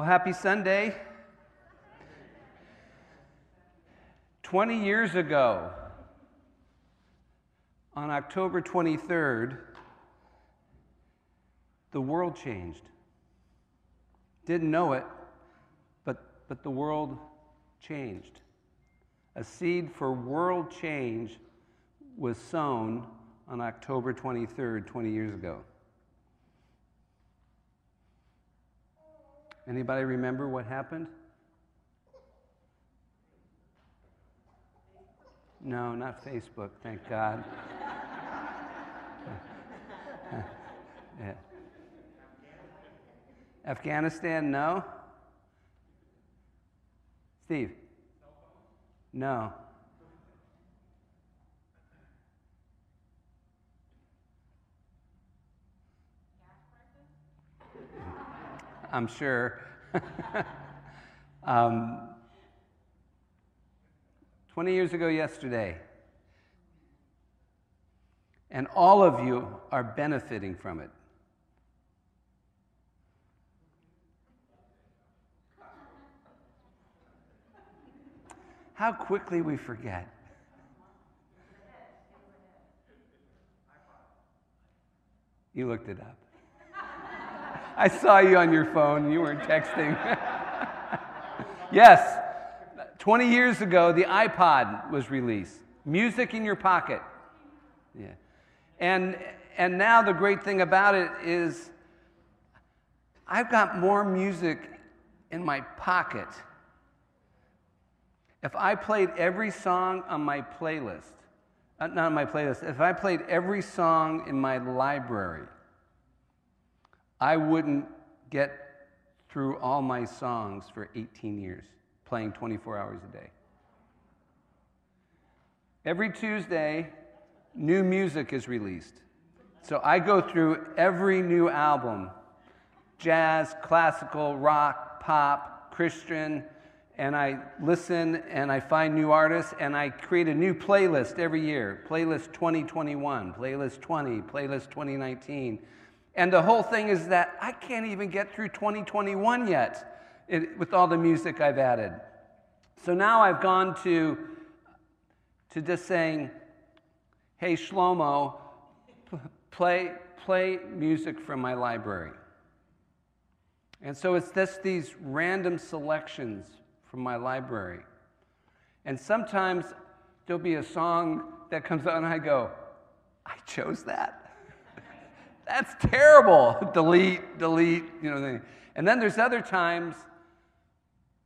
Well, happy Sunday. 20 years ago, on October 23rd, the world changed. Didn't know it, but, but the world changed. A seed for world change was sown on October 23rd, 20 years ago. Anybody remember what happened? No, not Facebook, thank God. yeah. Afghanistan, no? Steve? No. I'm sure. um, 20 years ago yesterday. And all of you are benefiting from it. How quickly we forget. You looked it up. I saw you on your phone. You weren't texting. yes, 20 years ago, the iPod was released. Music in your pocket. Yeah. And, and now the great thing about it is I've got more music in my pocket. If I played every song on my playlist, uh, not on my playlist, if I played every song in my library, I wouldn't get through all my songs for 18 years, playing 24 hours a day. Every Tuesday, new music is released. So I go through every new album jazz, classical, rock, pop, Christian, and I listen and I find new artists and I create a new playlist every year playlist 2021, playlist 20, playlist 2019. And the whole thing is that I can't even get through 2021 yet it, with all the music I've added. So now I've gone to, to just saying, hey, Shlomo, play, play music from my library. And so it's just these random selections from my library. And sometimes there'll be a song that comes on, and I go, I chose that. That's terrible. delete, delete, you know. And then there's other times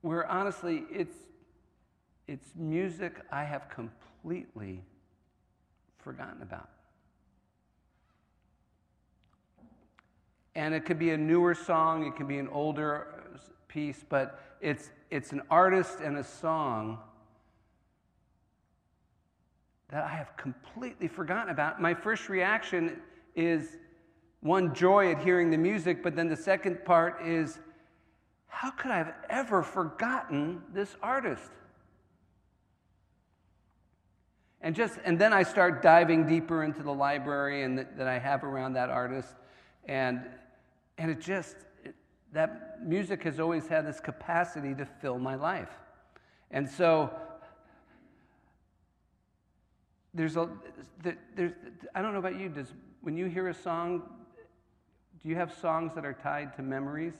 where honestly it's it's music I have completely forgotten about. And it could be a newer song, it could be an older uh, piece, but it's it's an artist and a song that I have completely forgotten about. My first reaction is one joy at hearing the music, but then the second part is how could I have ever forgotten this artist? And just and then I start diving deeper into the library and that, that I have around that artist, and and it just it, that music has always had this capacity to fill my life, and so there's a there's I don't know about you. Does when you hear a song, do you have songs that are tied to memories?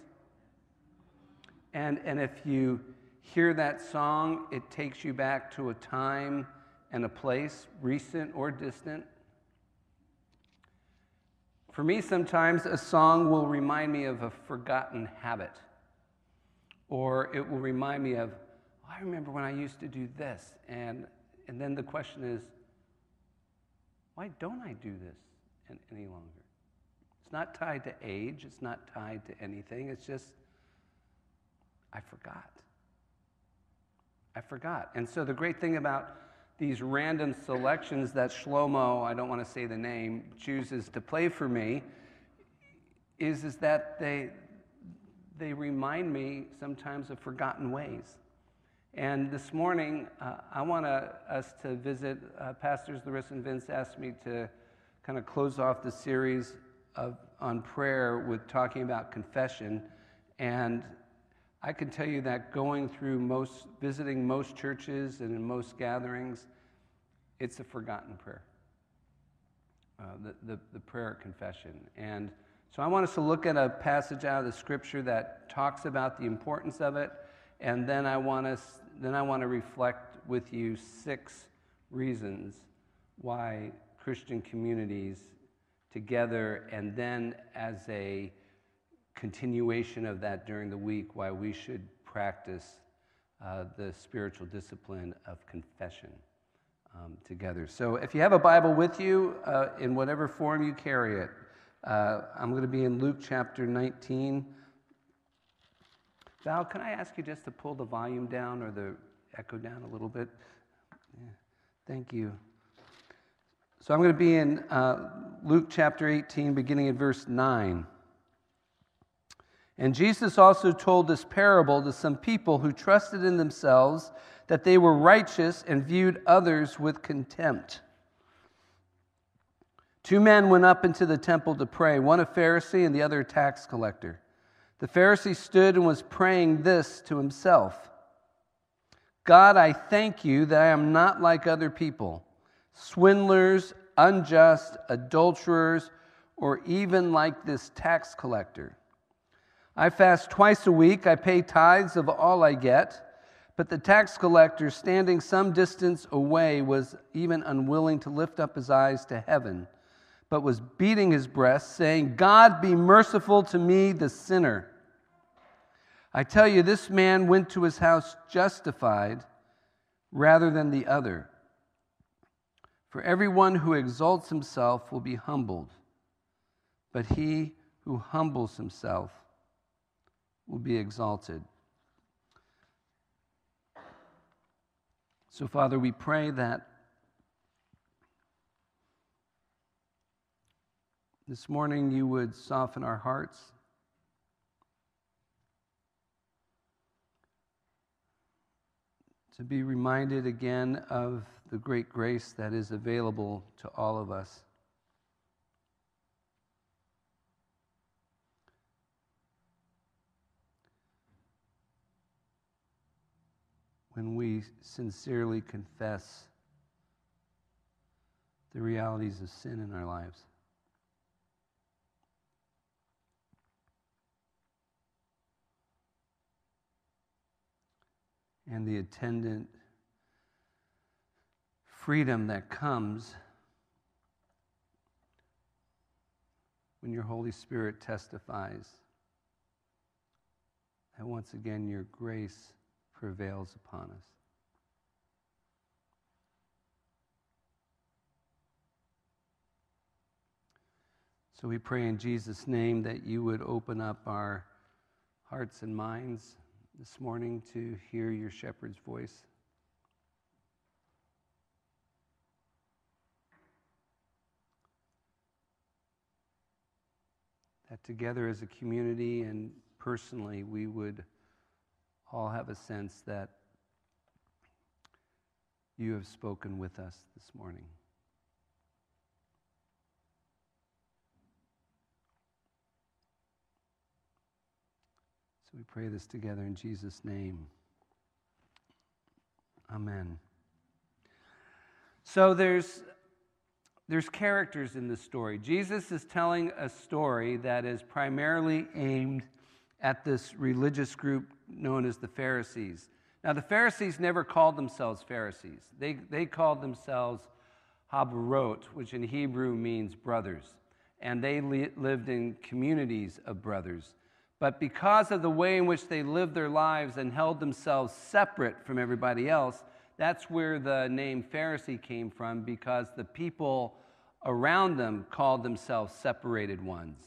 And, and if you hear that song, it takes you back to a time and a place, recent or distant. For me, sometimes a song will remind me of a forgotten habit, or it will remind me of, oh, I remember when I used to do this. And, and then the question is, why don't I do this any longer? Not tied to age, it's not tied to anything. It's just, I forgot. I forgot. And so the great thing about these random selections that Shlomo, I don't want to say the name, chooses to play for me is, is that they, they remind me sometimes of forgotten ways. And this morning, uh, I want us to visit. Uh, Pastors Larissa and Vince asked me to kind of close off the series of, on prayer with talking about confession. And I can tell you that going through most, visiting most churches and in most gatherings, it's a forgotten prayer. Uh, the, the, the prayer confession. And so I want us to look at a passage out of the scripture that talks about the importance of it, and then I want us, then I want to reflect with you six reasons why Christian communities together and then as a continuation of that during the week, why we should practice uh, the spiritual discipline of confession um, together. So if you have a Bible with you, uh, in whatever form you carry it, uh, I'm going to be in Luke chapter 19. Val, can I ask you just to pull the volume down or the echo down a little bit? Yeah. Thank you. So I'm going to be in uh, Luke chapter 18, beginning at verse 9. And Jesus also told this parable to some people who trusted in themselves that they were righteous and viewed others with contempt. Two men went up into the temple to pray, one a Pharisee and the other a tax collector. The Pharisee stood and was praying this to himself God, I thank you that I am not like other people, swindlers, unjust, adulterers, or even like this tax collector. I fast twice a week. I pay tithes of all I get. But the tax collector, standing some distance away, was even unwilling to lift up his eyes to heaven, but was beating his breast, saying, God, be merciful to me, the sinner. I tell you, this man went to his house justified rather than the other. For everyone who exalts himself will be humbled, but he who humbles himself will be exalted. So, Father, we pray that this morning you would soften our hearts. To be reminded again of the great grace that is available to all of us. when we sincerely confess the realities of sin in our lives. And the attendant freedom that comes when your Holy Spirit testifies that once again your grace prevails upon us. So we pray in Jesus' name that you would open up our hearts and minds this morning to hear your shepherd's voice. That together as a community and personally we would all have a sense that you have spoken with us this morning. So we pray this together in Jesus' name. Amen. So there's there's characters in this story. Jesus is telling a story that is primarily aimed at this religious group known as the Pharisees. Now, the Pharisees never called themselves Pharisees, they, they called themselves Habarot, which in Hebrew means brothers. And they li- lived in communities of brothers. But because of the way in which they lived their lives and held themselves separate from everybody else, that's where the name Pharisee came from, because the people around them called themselves separated ones.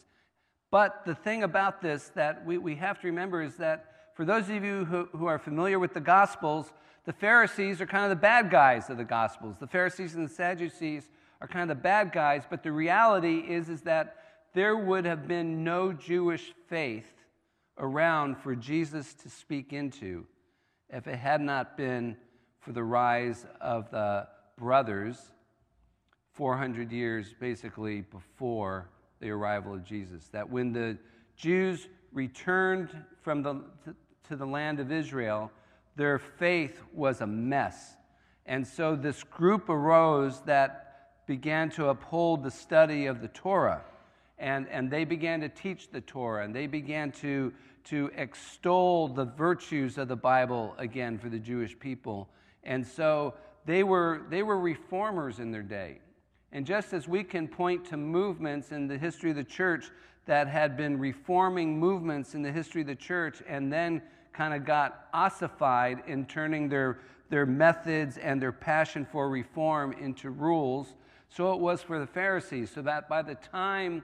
But the thing about this that we, we have to remember is that for those of you who, who are familiar with the Gospels, the Pharisees are kind of the bad guys of the Gospels. The Pharisees and the Sadducees are kind of the bad guys, but the reality is, is that there would have been no Jewish faith around for Jesus to speak into if it had not been for the rise of the brothers 400 years basically before the arrival of Jesus. That when the Jews returned from the, to the land of Israel, their faith was a mess. And so this group arose that began to uphold the study of the Torah. And, and they began to teach the Torah, and they began to, to extol the virtues of the Bible again for the Jewish people. And so they were, they were reformers in their day. And just as we can point to movements in the history of the church that had been reforming movements in the history of the church and then kind of got ossified in turning their, their methods and their passion for reform into rules, so it was for the Pharisees. So that by the time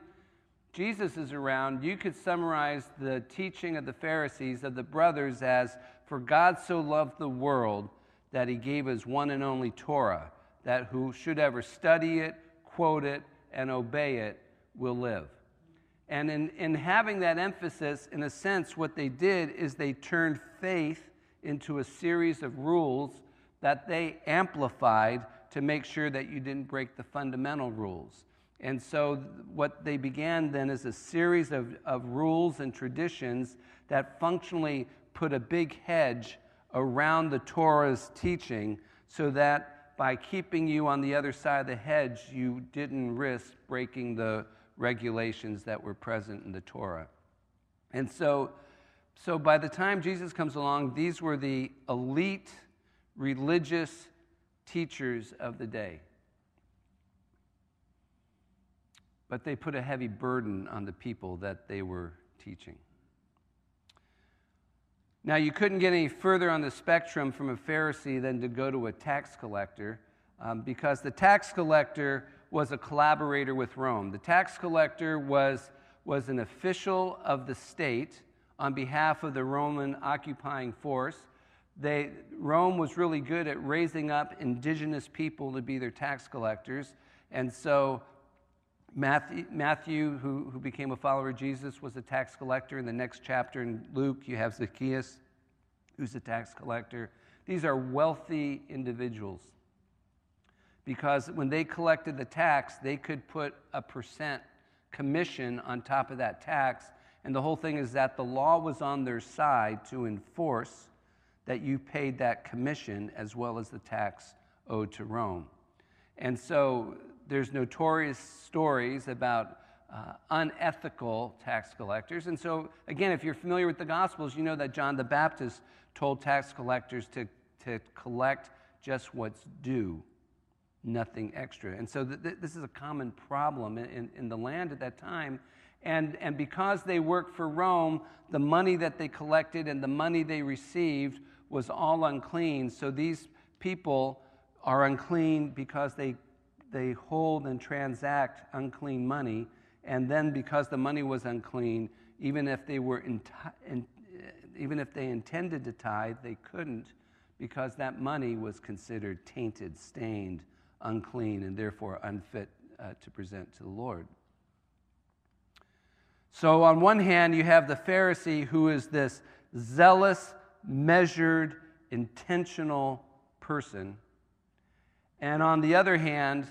Jesus is around, you could summarize the teaching of the Pharisees, of the brothers, as For God so loved the world that he gave his one and only Torah, that who should ever study it, quote it, and obey it will live. And in, in having that emphasis, in a sense, what they did is they turned faith into a series of rules that they amplified to make sure that you didn't break the fundamental rules. And so, what they began then is a series of, of rules and traditions that functionally put a big hedge around the Torah's teaching so that by keeping you on the other side of the hedge, you didn't risk breaking the regulations that were present in the Torah. And so, so by the time Jesus comes along, these were the elite religious teachers of the day. But they put a heavy burden on the people that they were teaching. Now, you couldn't get any further on the spectrum from a Pharisee than to go to a tax collector um, because the tax collector was a collaborator with Rome. The tax collector was, was an official of the state on behalf of the Roman occupying force. They, Rome was really good at raising up indigenous people to be their tax collectors. And so Matthew, Matthew who, who became a follower of Jesus, was a tax collector. In the next chapter in Luke, you have Zacchaeus, who's a tax collector. These are wealthy individuals because when they collected the tax, they could put a percent commission on top of that tax. And the whole thing is that the law was on their side to enforce that you paid that commission as well as the tax owed to Rome. And so there's notorious stories about uh, unethical tax collectors. And so, again, if you're familiar with the Gospels, you know that John the Baptist told tax collectors to, to collect just what's due, nothing extra. And so, th- th- this is a common problem in, in, in the land at that time. And, and because they worked for Rome, the money that they collected and the money they received was all unclean. So, these people are unclean because they they hold and transact unclean money. And then, because the money was unclean, even if they were even if they intended to tithe, they couldn't because that money was considered tainted, stained, unclean, and therefore unfit uh, to present to the Lord. So, on one hand, you have the Pharisee who is this zealous, measured, intentional person. And on the other hand,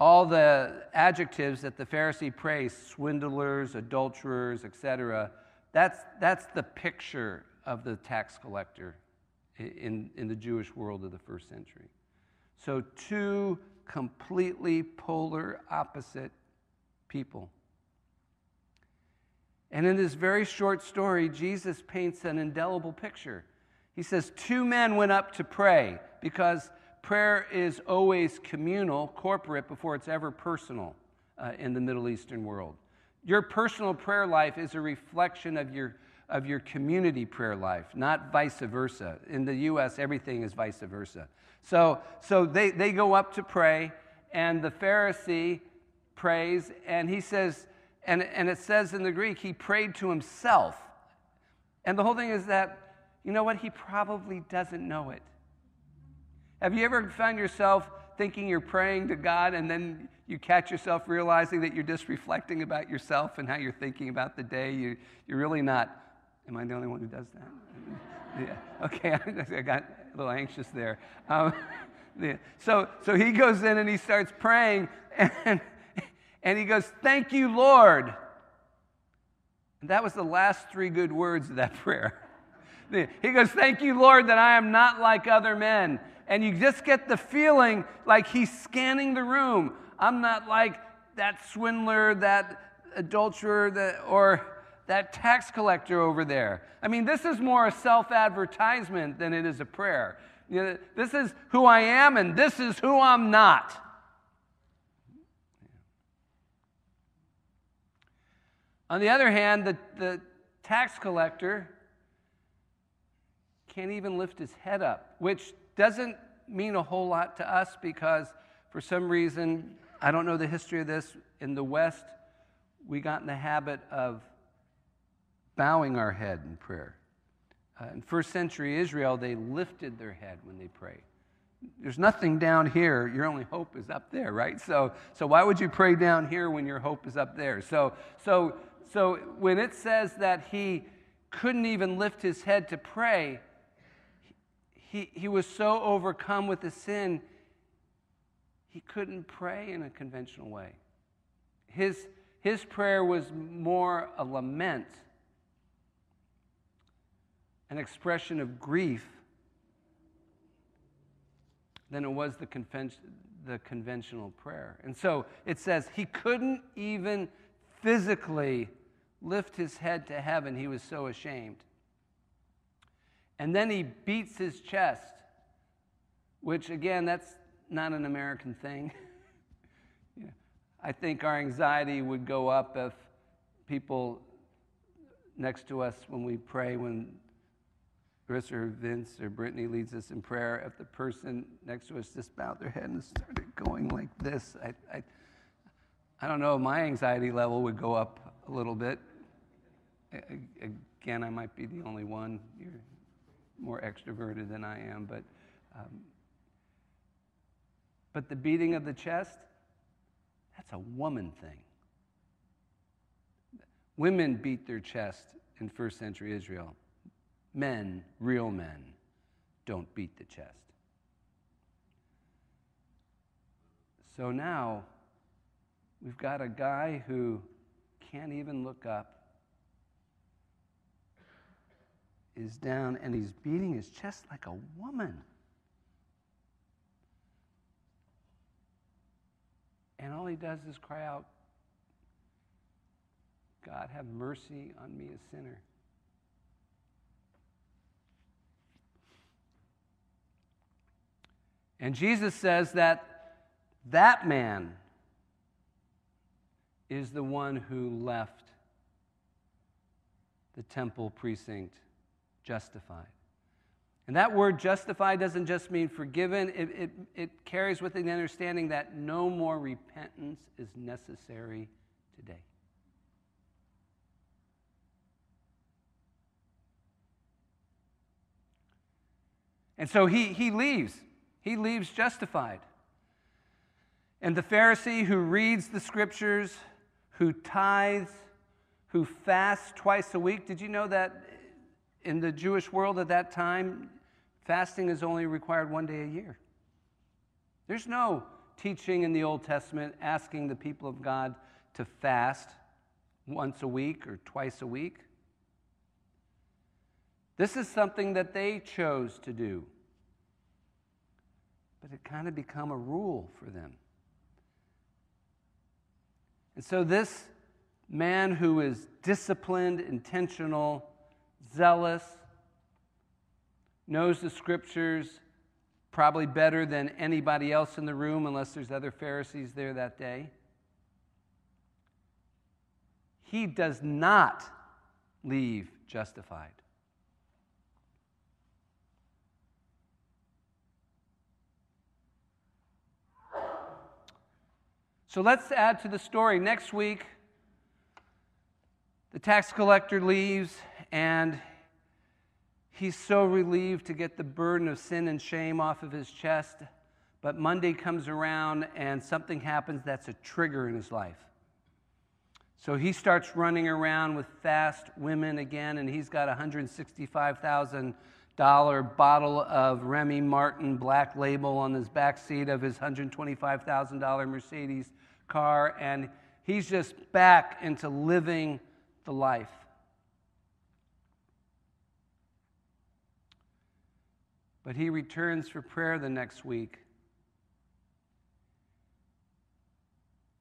all the adjectives that the Pharisee praised swindlers, adulterers, etc. That's, that's the picture of the tax collector in, in the Jewish world of the first century. So, two completely polar opposite people. And in this very short story, Jesus paints an indelible picture. He says, Two men went up to pray because prayer is always communal, corporate, before it's ever personal uh, in the Middle Eastern world. Your personal prayer life is a reflection of your, of your community prayer life, not vice versa. In the U.S., everything is vice versa. So, so they, they go up to pray, and the Pharisee prays, and he says, and, and it says in the Greek, he prayed to himself. And the whole thing is that, you know what? He probably doesn't know it. Have you ever found yourself thinking you're praying to God and then you catch yourself realizing that you're just reflecting about yourself and how you're thinking about the day? You, you're really not. Am I the only one who does that? yeah. Okay, I got a little anxious there. Um, yeah. So, so he goes in and he starts praying and, and he goes, Thank you, Lord. And that was the last three good words of that prayer. he goes, Thank you, Lord, that I am not like other men. And you just get the feeling like he's scanning the room. I'm not like that swindler, that adulterer, that, or that tax collector over there. I mean, this is more a self advertisement than it is a prayer. You know, this is who I am, and this is who I'm not. On the other hand, the, the tax collector can't even lift his head up, which doesn't mean a whole lot to us because for some reason, I don't know the history of this, in the West, we got in the habit of bowing our head in prayer. Uh, in first century Israel, they lifted their head when they prayed. There's nothing down here. Your only hope is up there, right? So, so why would you pray down here when your hope is up there? So, so, so when it says that he couldn't even lift his head to pray, he, he was so overcome with the sin, he couldn't pray in a conventional way. His, his prayer was more a lament, an expression of grief, than it was the, conven- the conventional prayer. And so it says he couldn't even physically lift his head to heaven, he was so ashamed. And then he beats his chest, which, again, that's not an American thing. yeah. I think our anxiety would go up if people next to us when we pray, when Chris or Vince or Brittany leads us in prayer, if the person next to us just bowed their head and started going like this, I, I, I don't know, my anxiety level would go up a little bit. Again, I might be the only one. You're, more extroverted than I am, but, um, but the beating of the chest, that's a woman thing. Women beat their chest in first century Israel. Men, real men, don't beat the chest. So now we've got a guy who can't even look up is down and he's beating his chest like a woman. And all he does is cry out, God, have mercy on me, a sinner. And Jesus says that that man is the one who left the temple precinct justified. And that word justified doesn't just mean forgiven, it, it, it carries with it the understanding that no more repentance is necessary today. And so he, he leaves. He leaves justified. And the Pharisee who reads the scriptures, who tithes, who fasts twice a week, did you know that in the Jewish world at that time, fasting is only required one day a year. There's no teaching in the Old Testament asking the people of God to fast once a week or twice a week. This is something that they chose to do. But it kind of become a rule for them. And so this man who is disciplined, intentional, zealous, knows the scriptures probably better than anybody else in the room, unless there's other Pharisees there that day. He does not leave justified. So let's add to the story. Next week, the tax collector leaves and he's so relieved to get the burden of sin and shame off of his chest. But Monday comes around and something happens that's a trigger in his life. So he starts running around with fast women again, and he's got a $165,000 bottle of Remy Martin black label on his back seat of his $125,000 Mercedes car, and he's just back into living the life. But he returns for prayer the next week.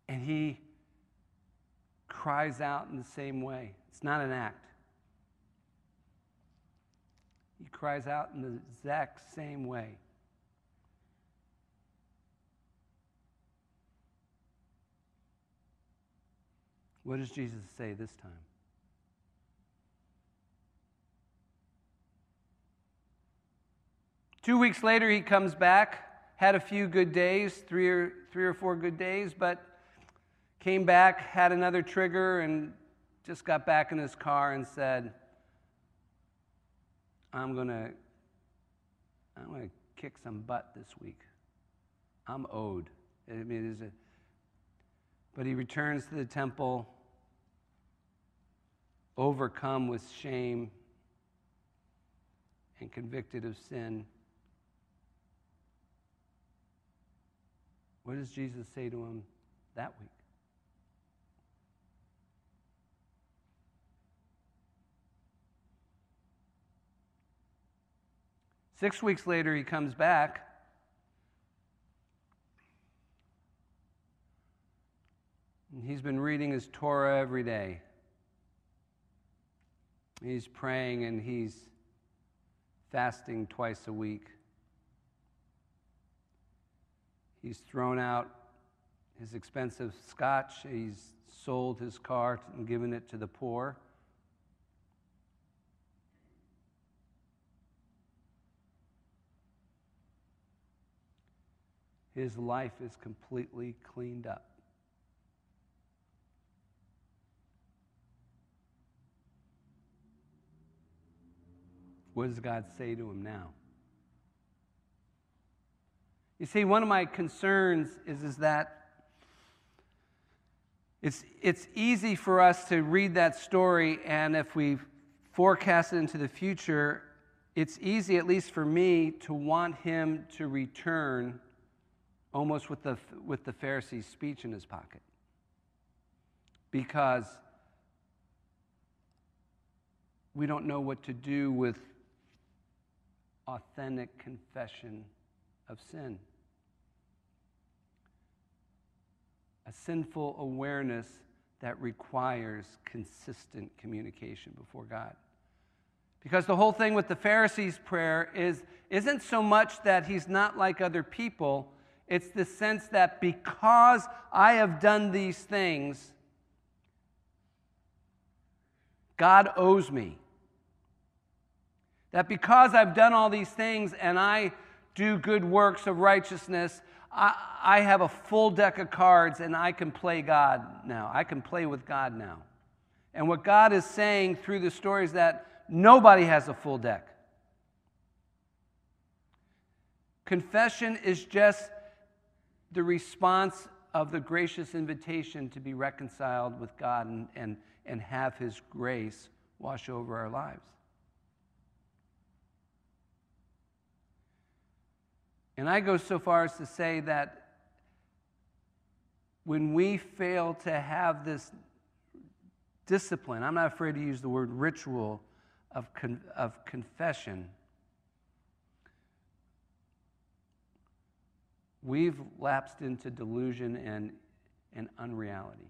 And he cries out in the same way. It's not an act. He cries out in the exact same way. What does Jesus say this time? Two weeks later, he comes back, had a few good days, three or, three or four good days, but came back, had another trigger, and just got back in his car and said, I'm going to I'm going to kick some butt this week. I'm owed. I mean, it is a, but he returns to the temple, overcome with shame and convicted of sin. What does Jesus say to him that week? Six weeks later, he comes back. And he's been reading his Torah every day. He's praying and he's fasting twice a week. He's thrown out his expensive scotch. He's sold his car and given it to the poor. his life is completely cleaned up. What does God say to him now? You see, one of my concerns is, is that it's, it's easy for us to read that story, and if we forecast it into the future, it's easy, at least for me, to want him to return almost with the, with the Pharisee's speech in his pocket. Because we don't know what to do with authentic confession of sin. A sinful awareness that requires consistent communication before God. Because the whole thing with the Pharisees' prayer is, isn't so much that he's not like other people, it's the sense that because I have done these things, God owes me. That because I've done all these things and I do good works of righteousness, I, I, have a full deck of cards and I can play God now. I can play with God now. And what God is saying through the story is that nobody has a full deck. Confession is just the response of the gracious invitation to be reconciled with God and, and, and have His grace wash over our lives. And I go so far as to say that when we fail to have this discipline, I'm not afraid to use the word ritual of, con- of confession we've lapsed into delusion and, and unreality.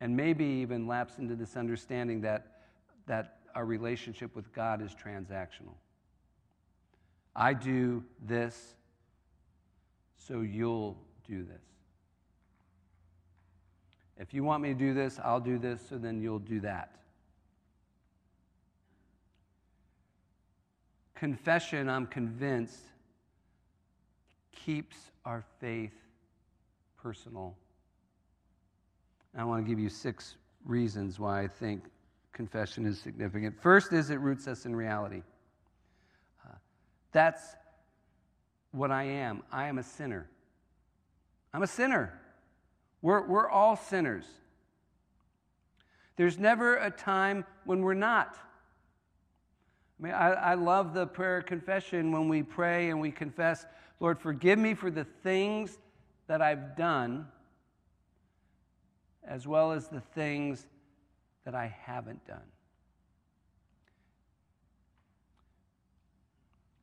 And maybe even lapsed into this understanding that, that our relationship with God is transactional. I do this, so you'll do this. If you want me to do this, I'll do this, so then you'll do that. Confession, I'm convinced, keeps our faith personal. I want to give you six reasons why I think confession is significant. First is it roots us in reality. That's what I am. I am a sinner. I'm a sinner. We're, we're all sinners. There's never a time when we're not. I mean, I, I love the prayer confession when we pray and we confess Lord, forgive me for the things that I've done, as well as the things that I haven't done.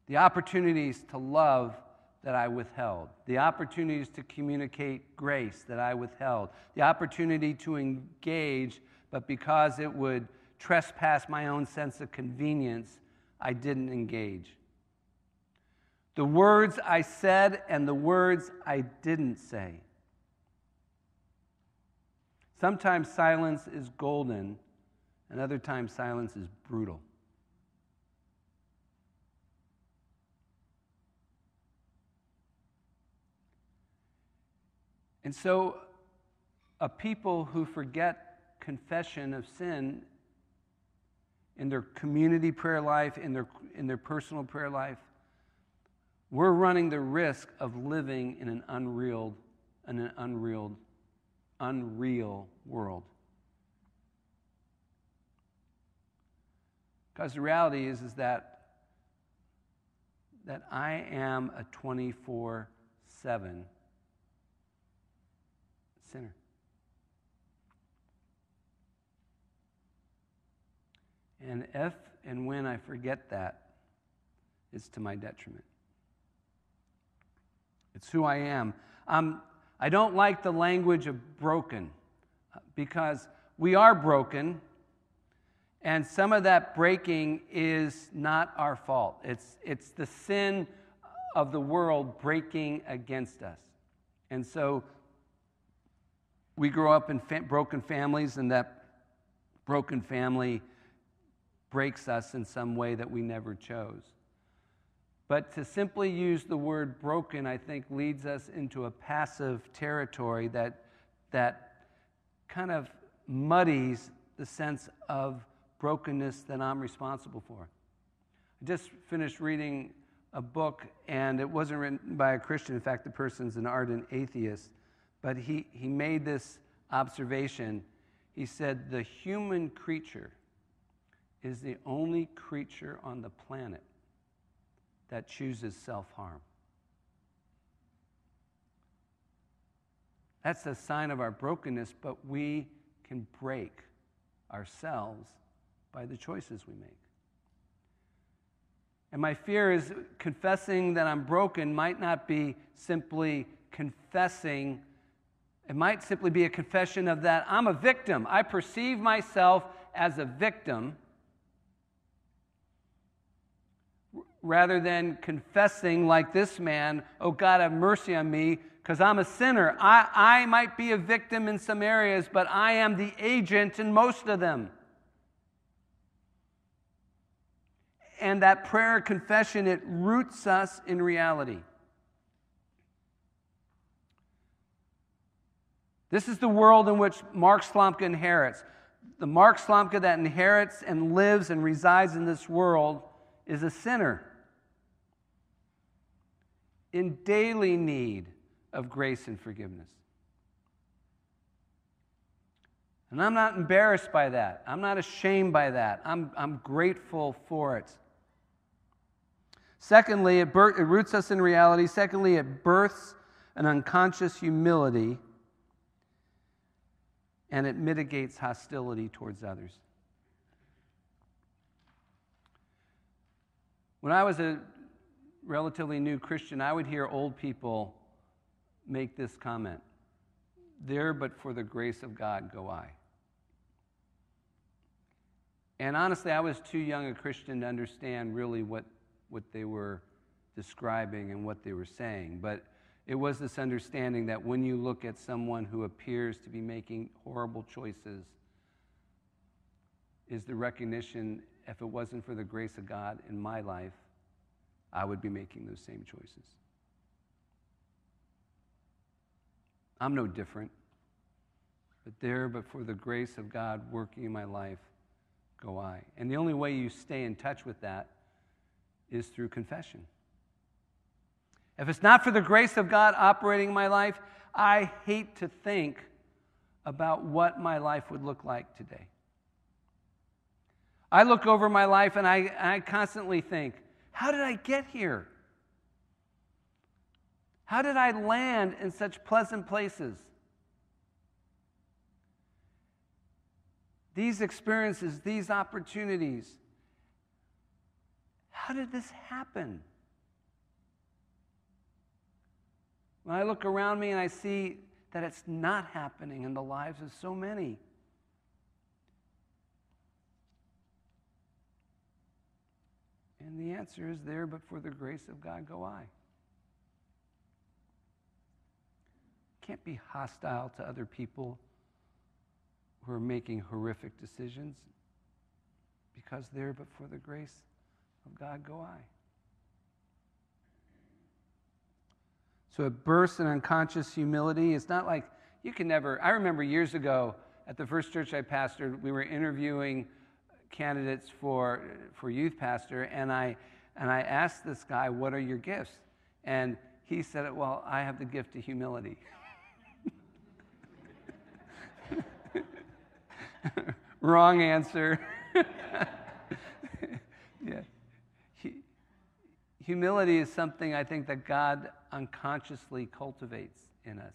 The opportunities to love that I withheld, the opportunities to communicate grace that I withheld, the opportunity to engage, but because it would trespass my own sense of convenience, I didn't engage. The words I said and the words I didn't say. Sometimes silence is golden, and other times silence is brutal. And so, a people who forget confession of sin in their community prayer life, in their, in their personal prayer life, we're running the risk of living in an unreal, in an unreal, unreal world. Because the reality is, is that, that I am a 24 7 sinner. And if and when I forget that, it's to my detriment. It's who I am. Um, I don't like the language of broken because we are broken, and some of that breaking is not our fault. It's, it's the sin of the world breaking against us. And so we grow up in fa- broken families, and that broken family breaks us in some way that we never chose. But to simply use the word broken, I think, leads us into a passive territory that, that kind of muddies the sense of brokenness that I'm responsible for. I just finished reading a book, and it wasn't written by a Christian. In fact, the person's an ardent atheist. But he, he made this observation. He said, The human creature is the only creature on the planet that chooses self harm. That's a sign of our brokenness, but we can break ourselves by the choices we make. And my fear is confessing that I'm broken might not be simply confessing it might simply be a confession of that I'm a victim. I perceive myself as a victim rather than confessing, like this man, oh God, have mercy on me because I'm a sinner. I, I might be a victim in some areas, but I am the agent in most of them. And that prayer confession, it roots us in reality. This is the world in which Mark Slomka inherits. The Mark Slomka that inherits and lives and resides in this world is a sinner in daily need of grace and forgiveness. And I'm not embarrassed by that. I'm not ashamed by that. I'm, I'm grateful for it. Secondly, it, it roots us in reality. Secondly, it births an unconscious humility and it mitigates hostility towards others. When I was a relatively new Christian, I would hear old people make this comment There, but for the grace of God, go I. And honestly, I was too young a Christian to understand really what, what they were describing and what they were saying. But it was this understanding that when you look at someone who appears to be making horrible choices, is the recognition if it wasn't for the grace of God in my life, I would be making those same choices. I'm no different. But there, but for the grace of God working in my life, go I. And the only way you stay in touch with that is through confession. If it's not for the grace of God operating in my life, I hate to think about what my life would look like today. I look over my life and I, I constantly think, how did I get here? How did I land in such pleasant places? These experiences, these opportunities, how did this happen? When I look around me and I see that it's not happening in the lives of so many. And the answer is there, but for the grace of God go I. Can't be hostile to other people who are making horrific decisions because there, but for the grace of God go I. So it bursts in unconscious humility. It's not like you can never. I remember years ago at the first church I pastored, we were interviewing candidates for, for youth pastor, and I, and I asked this guy, What are your gifts? And he said, Well, I have the gift of humility. Wrong answer. yeah. Humility is something I think that God unconsciously cultivates in us.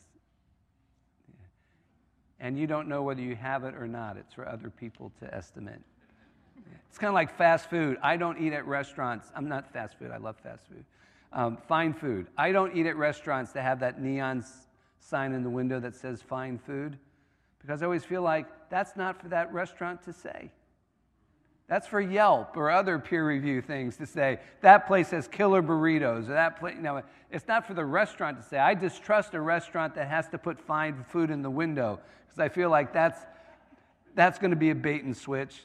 And you don't know whether you have it or not. It's for other people to estimate. It's kind of like fast food. I don't eat at restaurants. I'm not fast food. I love fast food. Um, fine food. I don't eat at restaurants that have that neon sign in the window that says fine food because I always feel like that's not for that restaurant to say. That's for Yelp or other peer review things to say, that place has killer burritos, or that place, you know, it's not for the restaurant to say. I distrust a restaurant that has to put fine food in the window because I feel like that's, that's going to be a bait and switch,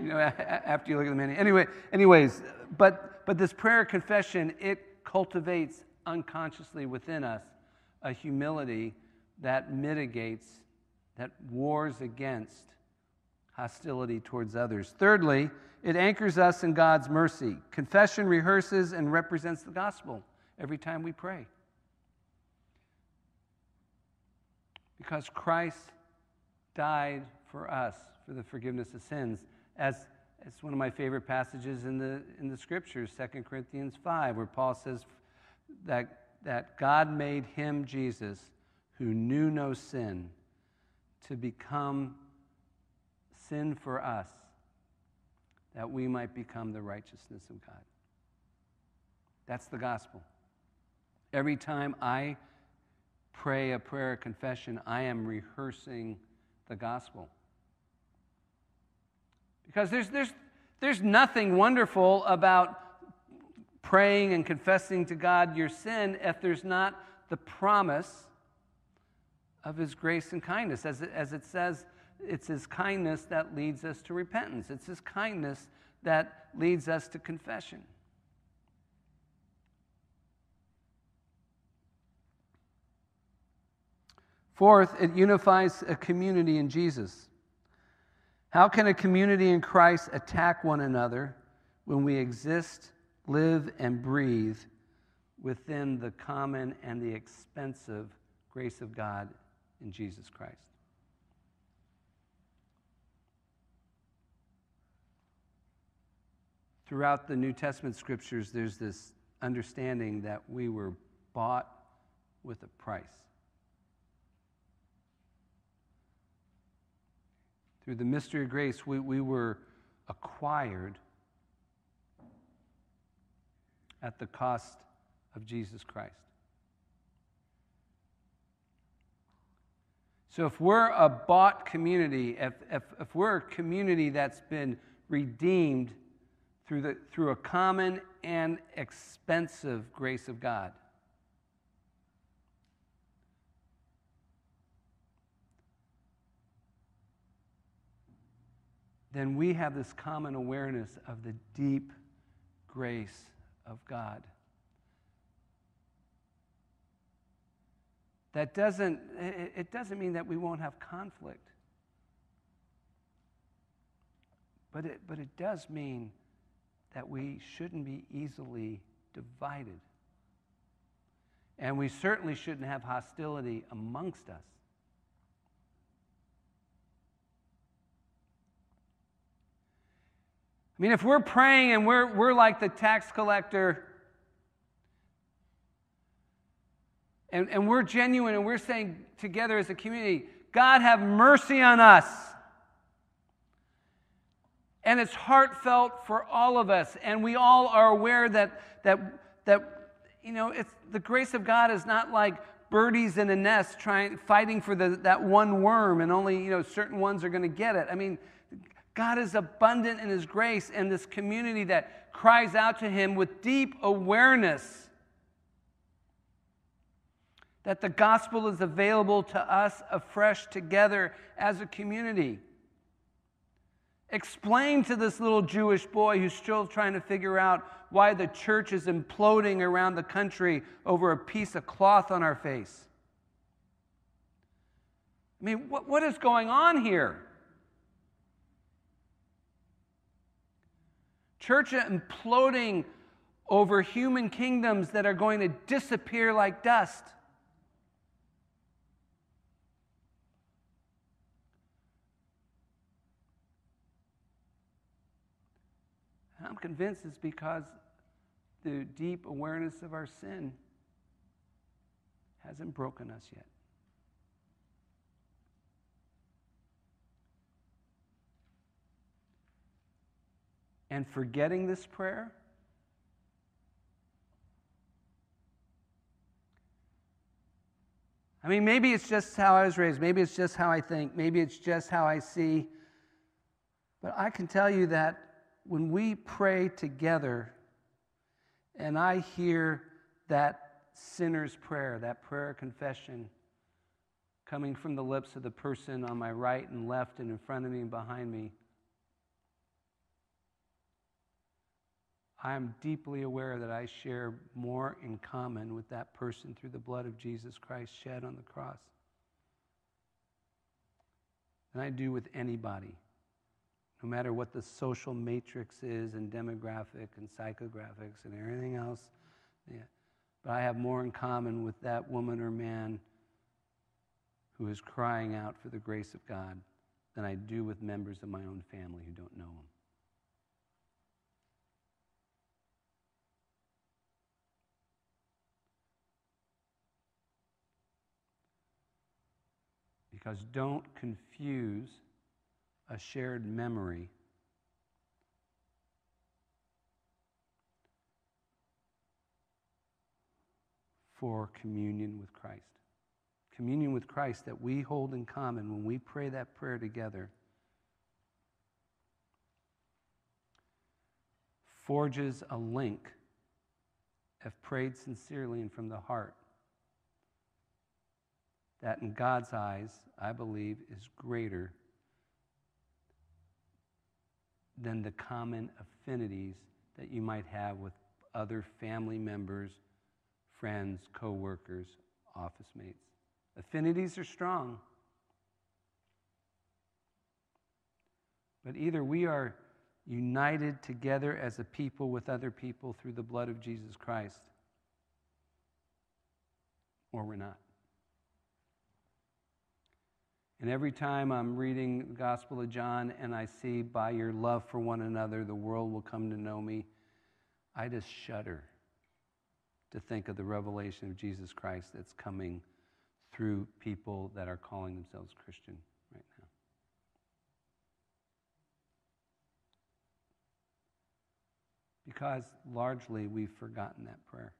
you know, after you look at the menu. Anyway, anyways, but, but this prayer confession, it cultivates unconsciously within us a humility that mitigates, that wars against hostility towards others. Thirdly, it anchors us in God's mercy. Confession rehearses and represents the gospel every time we pray. Because Christ died for us for the forgiveness of sins. As it's one of my favorite passages in the, in the scriptures, 2 Corinthians 5, where Paul says that, that God made him, Jesus, who knew no sin, to become sin for us that we might become the righteousness of God. That's the gospel. Every time I pray a prayer of confession, I am rehearsing the gospel. Because there's, there's, there's nothing wonderful about praying and confessing to God your sin if there's not the promise of His grace and kindness. As it, as it says it's His kindness that leads us to repentance, it's His kindness that leads us to confession. Fourth, it unifies a community in Jesus. How can a community in Christ attack one another when we exist, live, and breathe within the common and the expensive grace of God in Jesus Christ? Throughout the New Testament scriptures, there's this understanding that we were bought with a price. Through the mystery of grace, we, we were acquired at the cost of Jesus Christ. So, if we're a bought community, if, if, if we're a community that's been redeemed through, the, through a common and expensive grace of God. Then we have this common awareness of the deep grace of God. That doesn't, it doesn't mean that we won't have conflict. But it, but it does mean that we shouldn't be easily divided. And we certainly shouldn't have hostility amongst us. I mean, if we're praying and we're, we're like the tax collector, and, and we're genuine and we're saying together as a community, God, have mercy on us. And it's heartfelt for all of us. And we all are aware that, that, that you know, it's, the grace of God is not like birdies in a nest trying fighting for the, that one worm and only you know certain ones are going to get it i mean god is abundant in his grace and this community that cries out to him with deep awareness that the gospel is available to us afresh together as a community explain to this little Jewish boy who's still trying to figure out why the church is imploding around the country over a piece of cloth on our face. I mean, what, what is going on here? Church imploding over human kingdoms that are going to disappear like dust. I'm convinced it's because the deep awareness of our sin hasn't broken us yet. And forgetting this prayer I mean, maybe it's just how I was raised. Maybe it's just how I think. Maybe it's just how I see. But I can tell you that when we pray together and I hear that sinner's prayer, that prayer confession, coming from the lips of the person on my right and left and in front of me and behind me, I am deeply aware that I share more in common with that person through the blood of Jesus Christ shed on the cross than I do with anybody no matter what the social matrix is and demographic and psychographics and everything else. Yeah. But I have more in common with that woman or man who is crying out for the grace of God than I do with members of my own family who don't know Him. Because don't confuse a shared memory. For communion with Christ. Communion with Christ that we hold in common when we pray that prayer together forges a link, if prayed sincerely and from the heart, that in God's eyes, I believe, is greater than the common affinities that you might have with other family members, friends, co-workers, office mates. Affinities are strong. But either we are united together as a people with other people through the blood of Jesus Christ, or we're not. And every time I'm reading the Gospel of John and I see, by your love for one another, the world will come to know me, I just shudder to think of the revelation of Jesus Christ that's coming through people that are calling themselves Christian right now. Because largely we've forgotten that prayer.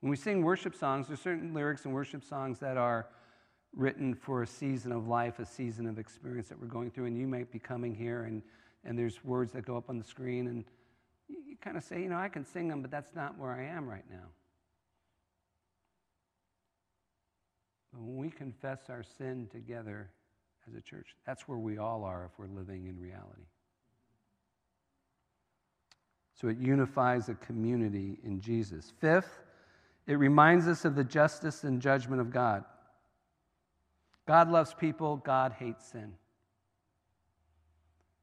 When we sing worship songs, there's certain lyrics in worship songs that are written for a season of life, a season of experience that we're going through. And you might be coming here and, and there's words that go up on the screen and you kind of say, you know, I can sing them, but that's not where I am right now. But when we confess our sin together as a church, that's where we all are if we're living in reality. So it unifies a community in Jesus. Fifth, it reminds us of the justice and judgment of God. God loves people, God hates sin.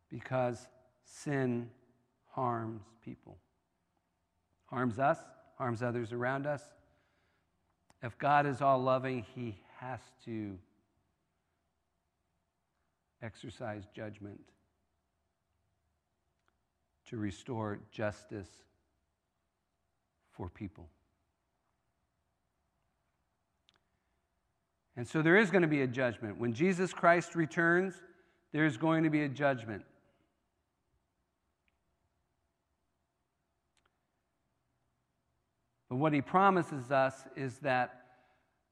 Because sin harms people, harms us, harms others around us. If God is all loving, He has to exercise judgment to restore justice for people. And so there is going to be a judgment. When Jesus Christ returns, there's going to be a judgment. But what he promises us is that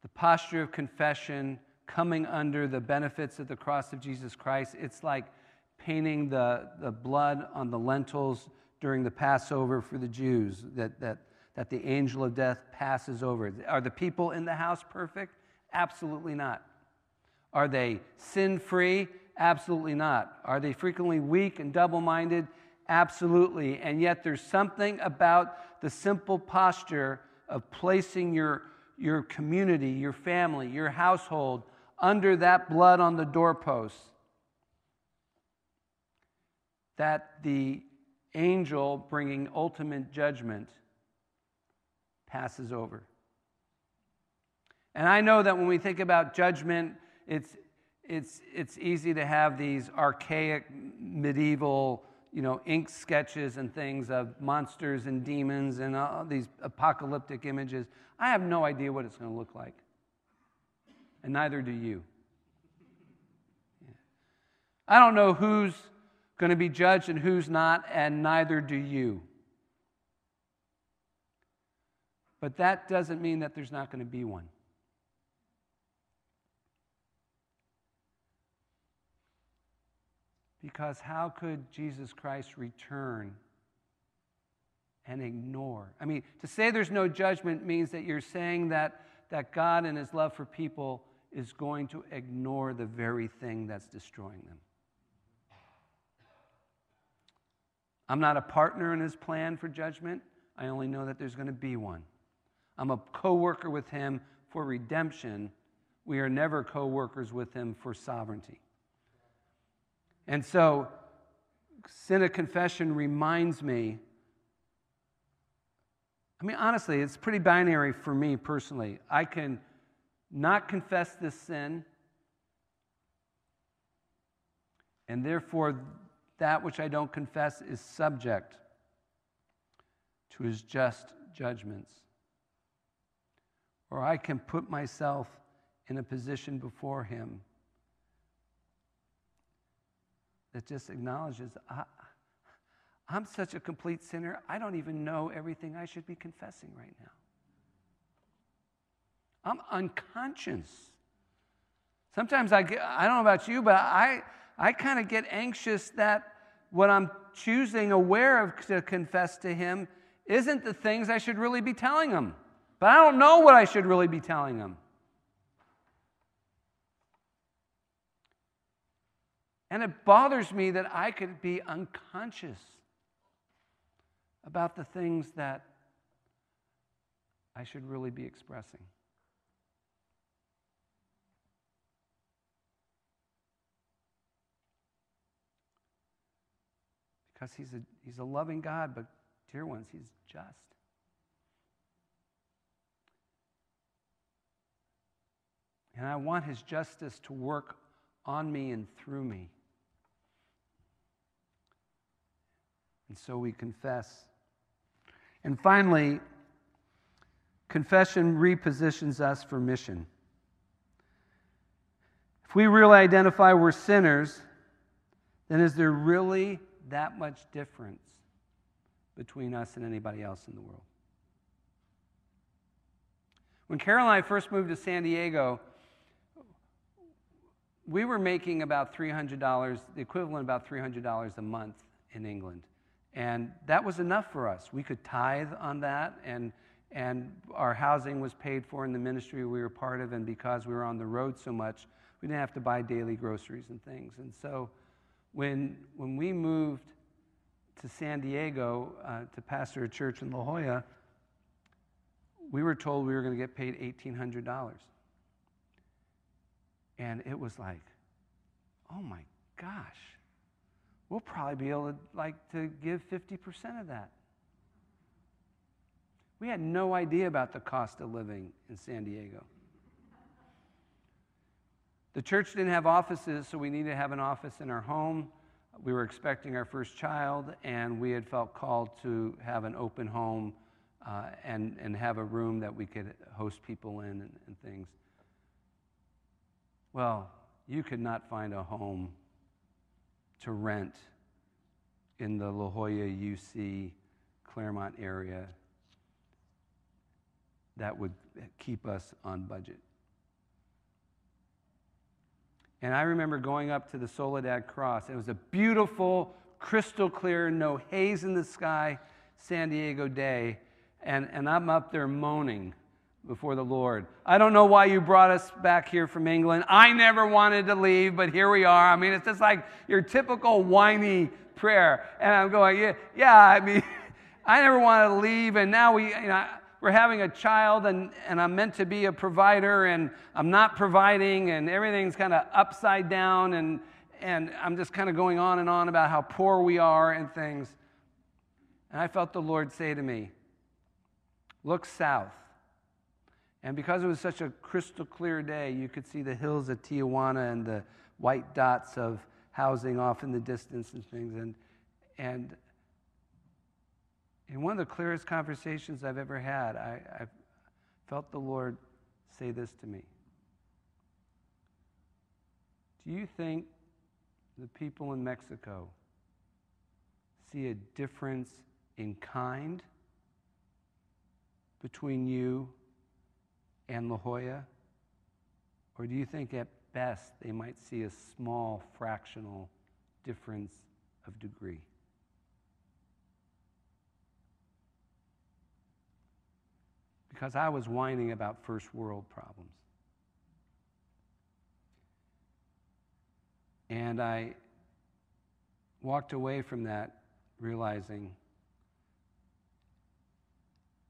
the posture of confession, coming under the benefits of the cross of Jesus Christ, it's like painting the, the blood on the lentils during the Passover for the Jews, that, that, that the angel of death passes over. Are the people in the house perfect? Absolutely not. Are they sin free? Absolutely not. Are they frequently weak and double minded? Absolutely. And yet there's something about the simple posture of placing your, your community, your family, your household under that blood on the doorpost that the angel bringing ultimate judgment passes over. And I know that when we think about judgment, it's, it's, it's easy to have these archaic medieval you know, ink sketches and things of monsters and demons and all these apocalyptic images. I have no idea what it's going to look like. And neither do you. I don't know who's going to be judged and who's not, and neither do you. But that doesn't mean that there's not going to be one. Because how could Jesus Christ return and ignore? I mean, to say there's no judgment means that you're saying that, that God and his love for people is going to ignore the very thing that's destroying them. I'm not a partner in his plan for judgment. I only know that there's going to be one. I'm a co worker with him for redemption. We are never co workers with him for sovereignty. And so, sin of confession reminds me. I mean, honestly, it's pretty binary for me personally. I can not confess this sin, and therefore, that which I don't confess is subject to his just judgments. Or I can put myself in a position before him that just acknowledges I, am such a complete sinner, I don't even know everything I should be confessing right now. I'm unconscious. Sometimes I get, I don't know about you, but I, I kind of get anxious that what I'm choosing aware of to confess to Him isn't the things I should really be telling Him. But I don't know what I should really be telling Him. And it bothers me that I could be unconscious about the things that I should really be expressing. Because he's a, he's a loving God, but, dear ones, he's just. And I want his justice to work on me and through me. And so we confess. And finally, confession repositions us for mission. If we really identify we're sinners, then is there really that much difference between us and anybody else in the world? When Carol and I first moved to San Diego, we were making about $300, the equivalent about $300 a month in England. And that was enough for us. We could tithe on that, and, and our housing was paid for in the ministry we were part of. And because we were on the road so much, we didn't have to buy daily groceries and things. And so when, when we moved to San Diego uh, to pastor a church in La Jolla, we were told we were going to get paid $1,800. And it was like, oh my gosh, we'll probably be able to like to give 50% of that. We had no idea about the cost of living in San Diego. The church didn't have offices, so we needed to have an office in our home. We were expecting our first child, and we had felt called to have an open home uh, and, and have a room that we could host people in and, and things. Well, you could not find a home to rent in the La Jolla, UC, Clairemont area. that would keep us on budget. And I remember going up to the Soledad Cross. It was a beautiful, crystal clear, no haze in the sky San Diego day. And, and I'm up there moaning before the Lord. I don't know why you brought us back here from England. I never wanted to leave, but here we are. I mean, it's just like your typical whiny prayer. And I'm going, yeah, yeah I mean, I never wanted to leave. And now we, you know, we're having a child and, and I'm meant to be a provider and I'm not providing and everything's kind of upside down and, and I'm just kind of going on and on about how poor we are and things. And I felt the Lord say to me, Look south. And because it was such a crystal clear day, you could see the hills of Tijuana and the white dots of housing off in the distance and things. And, and in one of the clearest conversations I've ever had, I, I felt the Lord say this to me Do you think the people in Mexico see a difference in kind between you and La Jolla? Or do you think at best they might see a small fractional difference of degree? because I was whining about first world problems. And I walked away from that realizing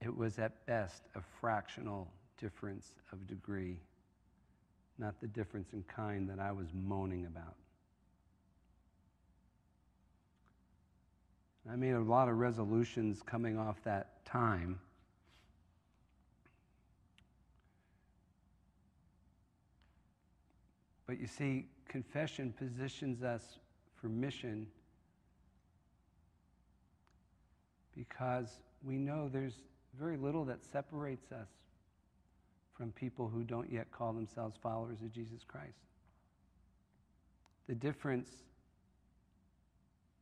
it was at best a fractional difference of degree, not the difference in kind that I was moaning about. I made a lot of resolutions coming off that time. But you see, confession positions us for mission because we know there's very little that separates us from people who don't yet call themselves followers of Jesus Christ. The difference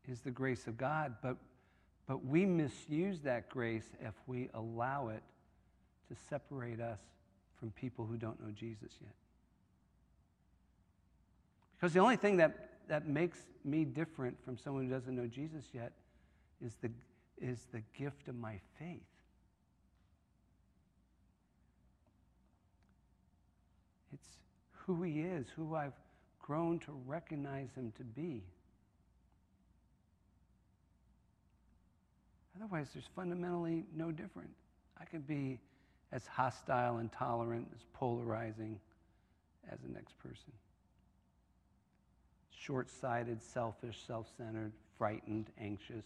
is the grace of God, but, but we misuse that grace if we allow it to separate us from people who don't know Jesus yet. Because the only thing that, that makes me different from someone who doesn't know Jesus yet is the, is the gift of my faith. It's who he is, who I've grown to recognize him to be. Otherwise, there's fundamentally no different. I could be as hostile, intolerant, as polarizing as the next person short sighted, selfish, self centered, frightened, anxious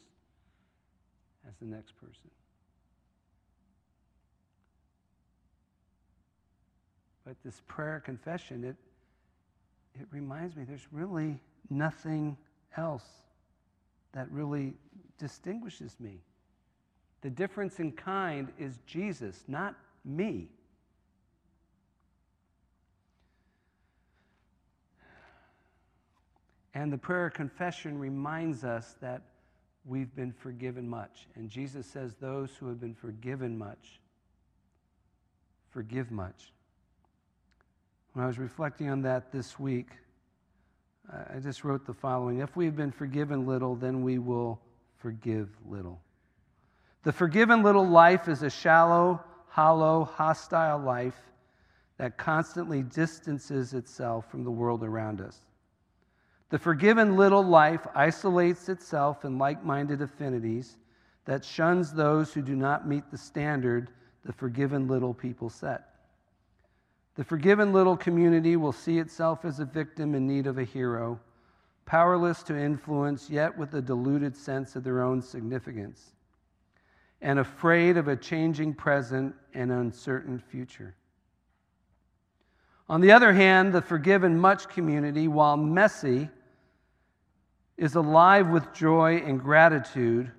as the next person. But this prayer confession, it, it reminds me there's really nothing else that really distinguishes me. The difference in kind is Jesus, not me. And the prayer confession reminds us that we've been forgiven much. And Jesus says, Those who have been forgiven much, forgive much. When I was reflecting on that this week, I just wrote the following If we've been forgiven little, then we will forgive little. The forgiven little life is a shallow, hollow, hostile life that constantly distances itself from the world around us. The forgiven little life isolates itself in like minded affinities that shuns those who do not meet the standard the forgiven little people set. The forgiven little community will see itself as a victim in need of a hero, powerless to influence, yet with a diluted sense of their own significance, and afraid of a changing present and uncertain future. On the other hand, the forgiven much community, while messy, is alive with joy and gratitude,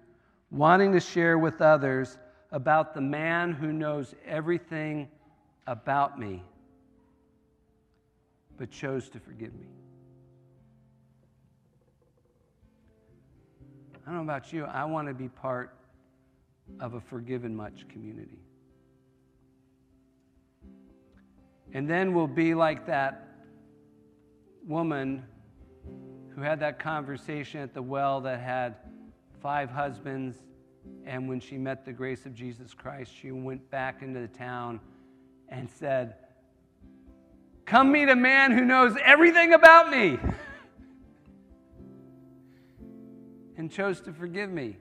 wanting to share with others about the man who knows everything about me, but chose to forgive me. I don't know about you, I want to be part of a forgiven much community. And then we'll be like that woman who had that conversation at the well that had five husbands. And when she met the grace of Jesus Christ, she went back into the town and said, Come meet a man who knows everything about me. and chose to forgive me.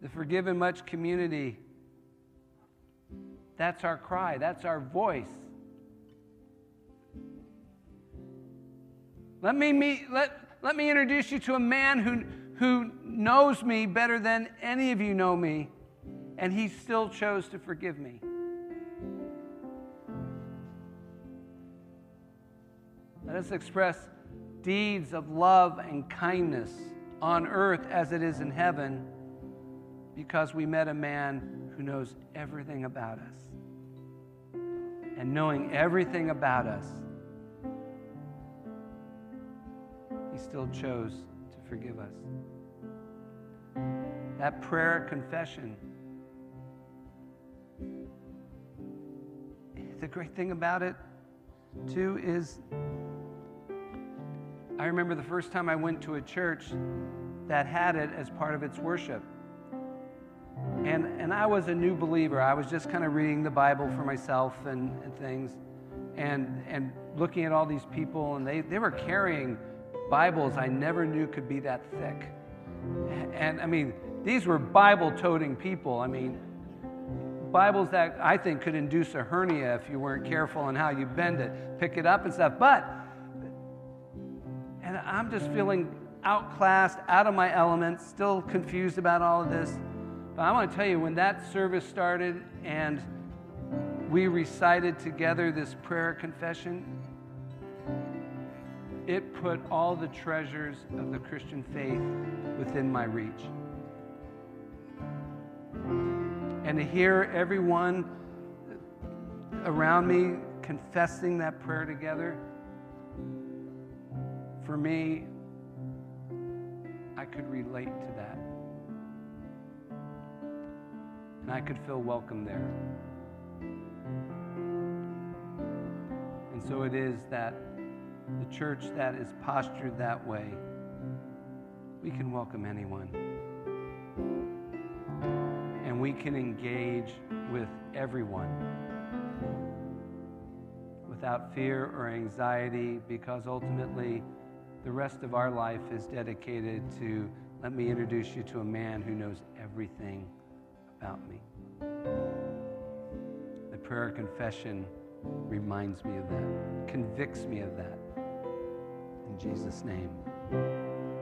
The Forgiven Much community, that's our cry, that's our voice. Let me, meet, let, let me introduce you to a man who, who knows me better than any of you know me, and he still chose to forgive me. Let us express deeds of love and kindness on earth as it is in heaven because we met a man who knows everything about us. And knowing everything about us, he still chose to forgive us. That prayer confession. The great thing about it, too, is I remember the first time I went to a church that had it as part of its worship. And, and I was a new believer. I was just kind of reading the Bible for myself and, and things and, and looking at all these people, and they, they were carrying Bibles I never knew could be that thick. And I mean, these were Bible toting people. I mean, Bibles that I think could induce a hernia if you weren't careful in how you bend it, pick it up and stuff. But and I'm just feeling outclassed, out of my element, still confused about all of this. But I want to tell you, when that service started and we recited together this prayer confession, it put all the treasures of the Christian faith within my reach. And to hear everyone around me confessing that prayer together, for me, I could relate to that. And I could feel welcome there. And so it is that the church that is postured that way, we can welcome anyone. And we can engage with everyone without fear or anxiety because ultimately, the rest of our life is dedicated to let me introduce you to a man who knows everything about me. The prayer of confession reminds me of that, convicts me of that. In Jesus' name.